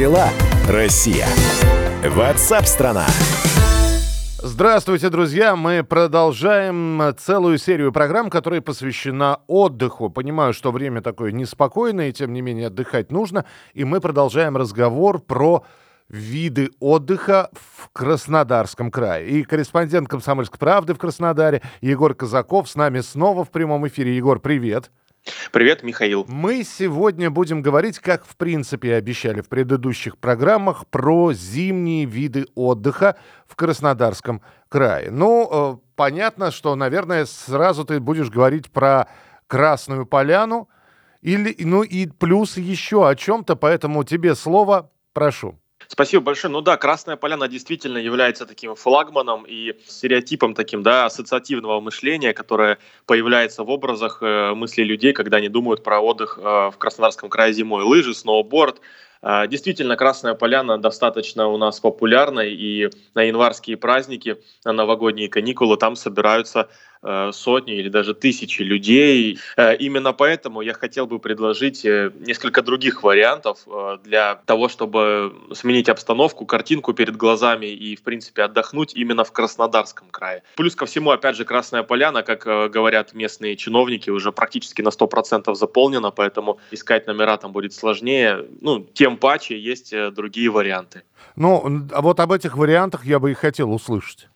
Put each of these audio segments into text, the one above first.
дела, Россия? Ватсап-страна! Здравствуйте, друзья! Мы продолжаем целую серию программ, которая посвящена отдыху. Понимаю, что время такое неспокойное, и тем не менее отдыхать нужно. И мы продолжаем разговор про виды отдыха в Краснодарском крае. И корреспондент «Комсомольской правды» в Краснодаре Егор Казаков с нами снова в прямом эфире. Егор, привет! Привет, Михаил. Мы сегодня будем говорить, как в принципе обещали в предыдущих программах, про зимние виды отдыха в Краснодарском крае. Ну, э, понятно, что, наверное, сразу ты будешь говорить про Красную Поляну, или, ну и плюс еще о чем-то, поэтому тебе слово, прошу. Спасибо большое. Ну да, Красная Поляна действительно является таким флагманом и стереотипом таким, да, ассоциативного мышления, которое появляется в образах э, мыслей людей, когда они думают про отдых э, в Краснодарском крае зимой. Лыжи, сноуборд. Э, действительно, Красная Поляна достаточно у нас популярна, и на январские праздники, на новогодние каникулы там собираются сотни или даже тысячи людей. Э, именно поэтому я хотел бы предложить э, несколько других вариантов для того, чтобы сменить обстановку, картинку перед глазами и, в принципе, отдохнуть именно в Краснодарском крае. Плюс ко всему, опять же, Красная Поляна, как говорят местные чиновники, уже практически на 100% заполнена, поэтому искать номера там будет сложнее. Ну, тем паче есть другие варианты. Ну, а вот об этих вариантах я бы и хотел услышать.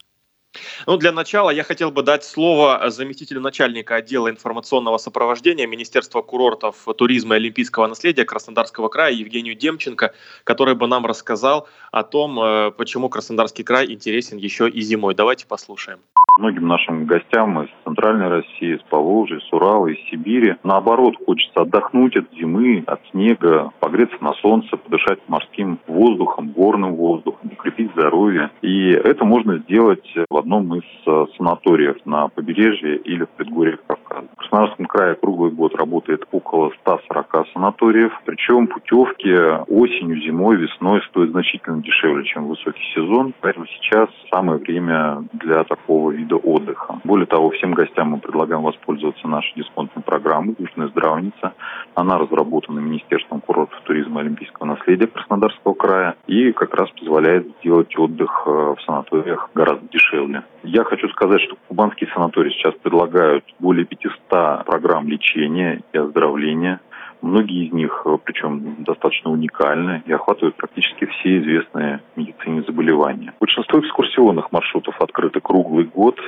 Ну, для начала я хотел бы дать слово заместителю начальника отдела информационного сопровождения Министерства курортов, туризма и олимпийского наследия Краснодарского края Евгению Демченко, который бы нам рассказал о том, э, почему Краснодарский край интересен еще и зимой. Давайте послушаем. Многим нашим гостям из Центральной России, из Поволжья, с Урала, из Сибири, наоборот, хочется отдохнуть от зимы, от снега, погреться на солнце, подышать морским воздухом, горным воздухом, укрепить здоровье. И это можно сделать в одном из э, санаториев на побережье или в предгорьях Кавказа. В Краснодарском крае круглый год работает около 140 санаториев, причем путевки осенью, зимой, весной стоят значительно дешевле, чем высокий сезон. Поэтому сейчас самое время для такого вида отдыха. Более того, всем гостям мы предлагаем воспользоваться нашей дисконтной программой «Южная здравница». Она разработана Министерством курортов туризма и олимпийского наследия Краснодарского края и как раз позволяет сделать отдых э, в санаториях гораздо дешевле. Я хочу сказать, что кубанские санатории сейчас предлагают более 500 программ лечения и оздоровления – Многие из них, э, причем достаточно уникальны и охватывают практически все известные медицине заболевания. Большинство экскурсионных маршрутов открыты круглый год.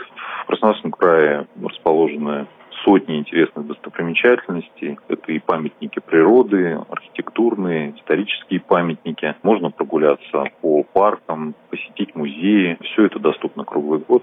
В Краснодарском крае расположены сотни интересных достопримечательностей. Это и памятники природы, архитектурные, исторические памятники. Можно прогуляться по паркам, посетить музеи. Все это доступно круглый год.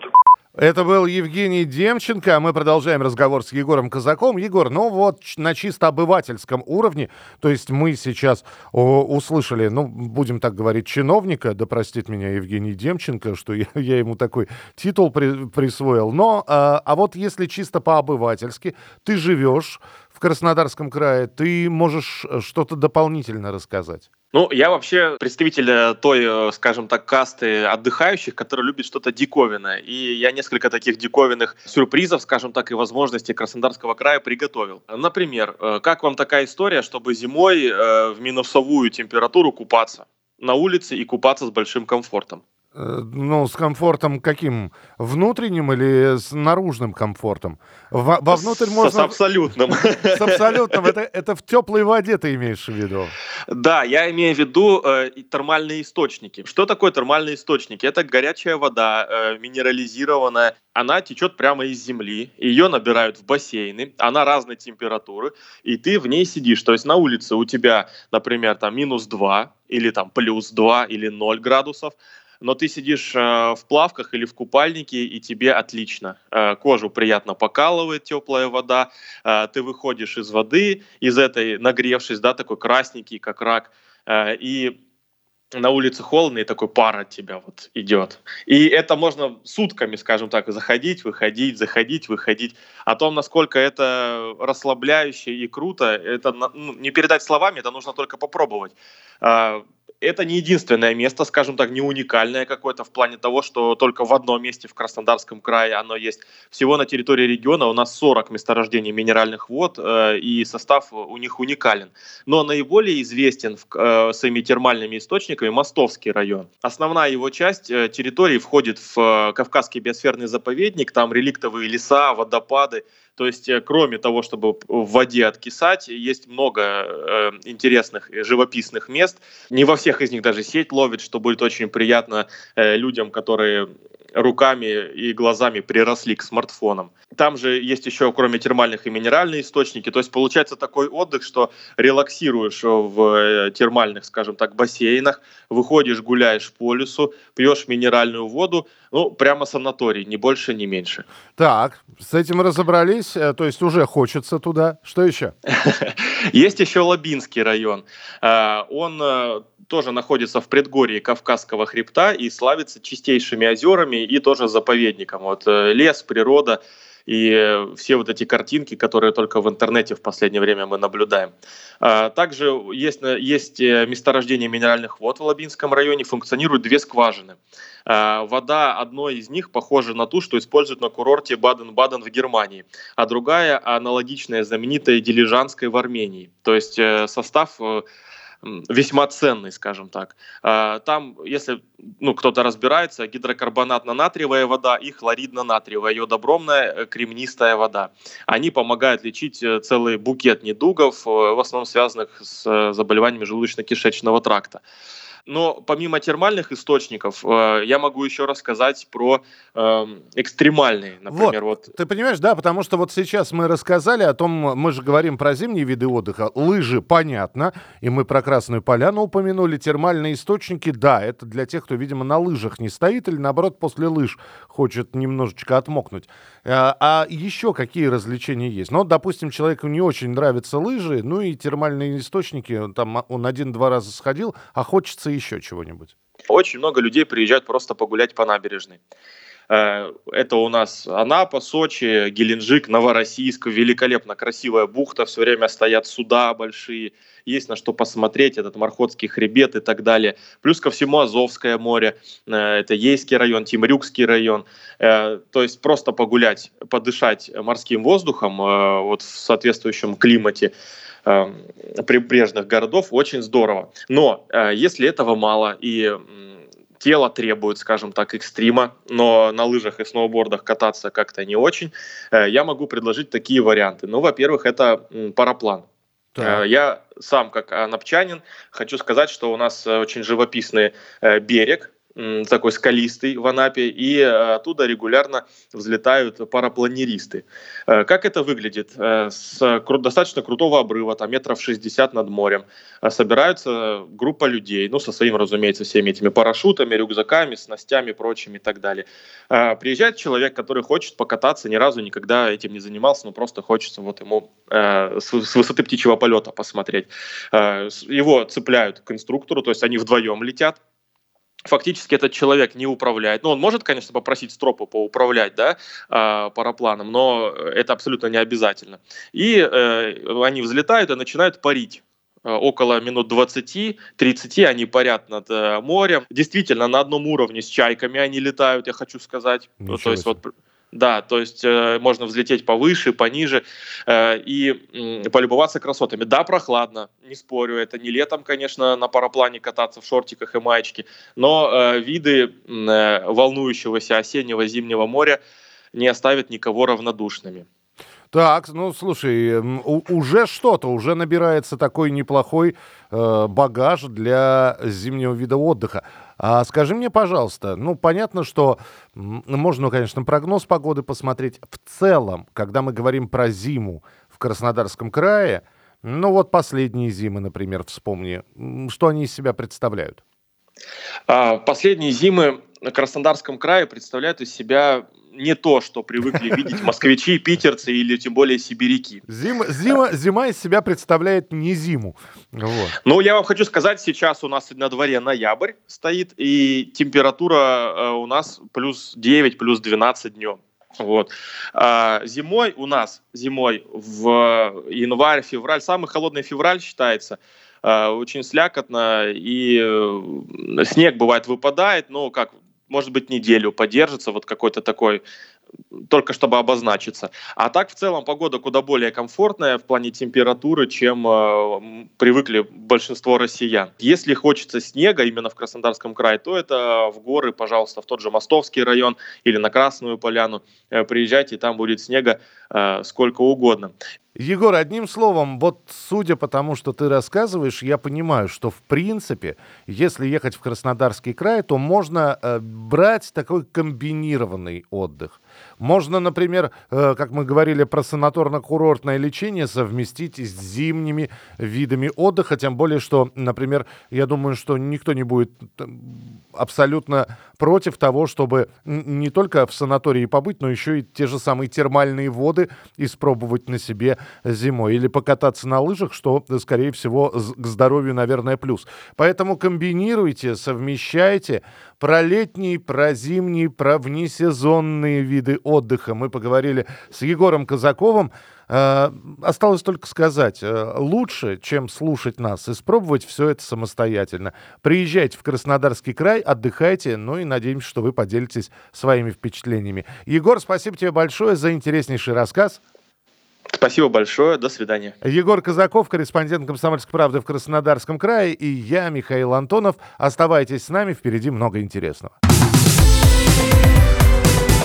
Это был Евгений Демченко, а мы продолжаем разговор с Егором Казаком. Егор, ну вот на чисто обывательском уровне, то есть мы сейчас услышали, ну, будем так говорить, чиновника, да простит меня Евгений Демченко, что я, я ему такой титул при, присвоил, но, а, а вот если чисто по-обывательски, ты живешь в Краснодарском крае, ты можешь что-то дополнительно рассказать? Ну, я вообще представитель э, той, э, скажем так, касты отдыхающих, которые любят что-то диковинное. И я несколько таких диковинных сюрпризов, скажем так, и возможностей Краснодарского края приготовил. Например, э, как вам такая история, чтобы зимой в минусовую температуру купаться? на улице и купаться с большим комфортом. Э, ну, с комфортом каким? Внутренним или с наружным комфортом? Во, вовнутрь можно... С абсолютным. С абсолютным. Это, это в теплой воде ты имеешь в виду? Да, я имею в виду э, термальные источники. Что такое термальные источники? Это горячая вода, э, минерализированная. Она течет прямо из земли. Ее набирают в бассейны. Она разной температуры. И ты в ней сидишь. То есть на улице у тебя, например, там минус 2 или там плюс 2 или 0 градусов но ты сидишь э, в плавках или в купальнике, и тебе отлично. Э, кожу приятно покалывает теплая вода, э, ты выходишь из воды, из этой нагревшись, да, такой красненький, как рак, э, и на улице холодно, и такой пар от тебя вот идет. И это можно сутками, скажем так, заходить, выходить, заходить, выходить. О том, насколько это расслабляюще и круто, это ну, не передать словами, это нужно только попробовать. Э, это не единственное место, скажем так, не уникальное какое-то в плане того, что только в одном месте в Краснодарском крае оно есть. Всего на территории региона у нас 40 месторождений минеральных вод, э, и состав у них уникален. Но наиболее известен э, своими термальными источниками Мостовский район. Основная его часть э, территории входит в Кавказский биосферный заповедник, там реликтовые леса, водопады, то есть, э, кроме того, чтобы в воде откисать, есть много э, интересных живописных мест. Не во всех из них даже сеть ловит, что будет очень приятно э, людям, которые руками и глазами приросли к смартфонам. Там же есть еще, кроме термальных, и минеральные источники. То есть получается такой отдых, что релаксируешь в э, термальных, скажем так, бассейнах, выходишь, гуляешь по лесу, пьешь минеральную воду, ну, прямо санаторий, ни больше, ни меньше. Так, с этим разобрались, э, то есть уже хочется туда. Что еще? Есть еще Лабинский район. Э, он тоже находится в предгорье Кавказского хребта и славится чистейшими озерами и тоже заповедником. Вот э, лес, природа и все вот эти картинки, которые только в интернете в последнее время мы наблюдаем. А, также есть, есть э, месторождение минеральных вод в Лабинском районе, функционируют две скважины. А, вода одной из них похожа на ту, что используют на курорте Баден-Баден в Германии, а другая аналогичная, знаменитая Дилижанской в Армении. То есть э, состав весьма ценный, скажем так. А, там, если ну, кто-то разбирается, гидрокарбонатно-натриевая вода и хлоридно-натриевая, йодобромная э, кремнистая вода. Они помогают лечить э, целый букет недугов, э, в основном связанных с заболеваниями желудочно-кишечного тракта. Но помимо термальных источников, э, я могу еще рассказать про э, экстремальные, например. Вот, вот. Ты понимаешь, да, потому что вот сейчас мы рассказали о том, мы же говорим про зимние виды отдыха. Лыжи, понятно, и мы про Красную Поляну упомянули. Термальные источники, да, это для тех, кто, видимо, на лыжах не стоит или, наоборот, после лыж хочет немножечко отмокнуть. А, а еще какие развлечения есть? Ну, допустим, человеку не очень нравятся лыжи, ну и термальные источники, там он один-два раза сходил, а хочется еще чего-нибудь? Очень много людей приезжают просто погулять по набережной. Э, это у нас Анапа, Сочи, Геленджик, Новороссийск, великолепно красивая бухта, все время стоят суда большие, есть на что посмотреть, этот Мархотский хребет и так далее. Плюс ко всему Азовское море, э, это Ейский район, Тимрюкский район. Э, то есть просто погулять, подышать морским воздухом вот в соответствующем климате прибрежных городов очень здорово. Но если этого мало и тело требует, скажем так, экстрима, но на лыжах и сноубордах кататься как-то не очень, э, я могу предложить такие варианты. Ну, во-первых, это параплан. Так. Э, я сам, как анапчанин, хочу сказать, что у нас э, очень живописный берег, такой скалистый в Анапе, и э, оттуда регулярно взлетают парапланеристы. Э, как это выглядит? Э, с достаточно крутого обрыва, там метров 60 над морем, собираются группа людей, ну, со своим, разумеется, всеми этими парашютами, рюкзаками, снастями, прочими и так далее. Приезжает человек, который хочет покататься, ни разу никогда этим не занимался, но просто хочется вот ему с высоты птичьего полета посмотреть. Его цепляют к инструктору, то есть они вдвоем летят, фактически этот человек не управляет. Ну, он может, конечно, попросить стропу поуправлять, да, э, парапланом, но это абсолютно не обязательно. И э, они взлетают и начинают парить э, около минут 20-30 они парят над э, морем. Действительно, на одном уровне с чайками они летают, я хочу сказать. Ничего То есть вот да, то есть э, можно взлететь повыше, пониже э, и э, полюбоваться красотами. Да, прохладно, не спорю, это не летом, конечно, на параплане кататься в шортиках и маечке, но э, виды э, волнующегося осеннего зимнего моря не оставят никого равнодушными. Так, ну слушай, уже что-то, уже набирается такой неплохой э, багаж для зимнего вида отдыха. А скажи мне, пожалуйста, ну понятно, что можно, конечно, прогноз погоды посмотреть. В целом, когда мы говорим про зиму в Краснодарском крае, ну вот последние зимы, например, вспомни, что они из себя представляют? А, последние зимы Краснодарском крае представляют из себя не то, что привыкли видеть москвичи, питерцы или тем более сибиряки. Зима, зима, зима из себя представляет не зиму. Вот. Ну, я вам хочу сказать, сейчас у нас на дворе ноябрь стоит, и температура э, у нас плюс 9, плюс 12 днем. Вот. А зимой у нас, зимой в январь, февраль, самый холодный февраль считается, э, очень слякотно, и э, снег бывает выпадает, но как может быть, неделю подержится, вот какой-то такой только чтобы обозначиться. А так в целом погода куда более комфортная в плане температуры, чем э, привыкли большинство россиян. Если хочется снега именно в Краснодарском крае, то это в горы, пожалуйста, в тот же Мостовский район или на Красную Поляну. Э, приезжайте, там будет снега э, сколько угодно. Егор, одним словом, вот судя по тому, что ты рассказываешь, я понимаю, что в принципе, если ехать в Краснодарский край, то можно э, брать такой комбинированный отдых. Можно, например, э, как мы говорили про санаторно-курортное лечение, совместить с зимними видами отдыха, тем более, что, например, я думаю, что никто не будет абсолютно против того, чтобы не только в санатории побыть, но еще и те же самые термальные воды испробовать на себе зимой. Или покататься на лыжах, что, скорее всего, к здоровью, наверное, плюс. Поэтому комбинируйте, совмещайте про летний, про зимний, про внесезонные виды отдыха. Мы поговорили с Егором Казаковым. Э, осталось только сказать, э, лучше, чем слушать нас, испробовать все это самостоятельно. Приезжайте в Краснодарский край, отдыхайте, ну и надеемся, что вы поделитесь своими впечатлениями. Егор, спасибо тебе большое за интереснейший рассказ. Спасибо большое, до свидания. Егор Казаков, корреспондент «Комсомольской правды» в Краснодарском крае, и я, Михаил Антонов. Оставайтесь с нами, впереди много интересного.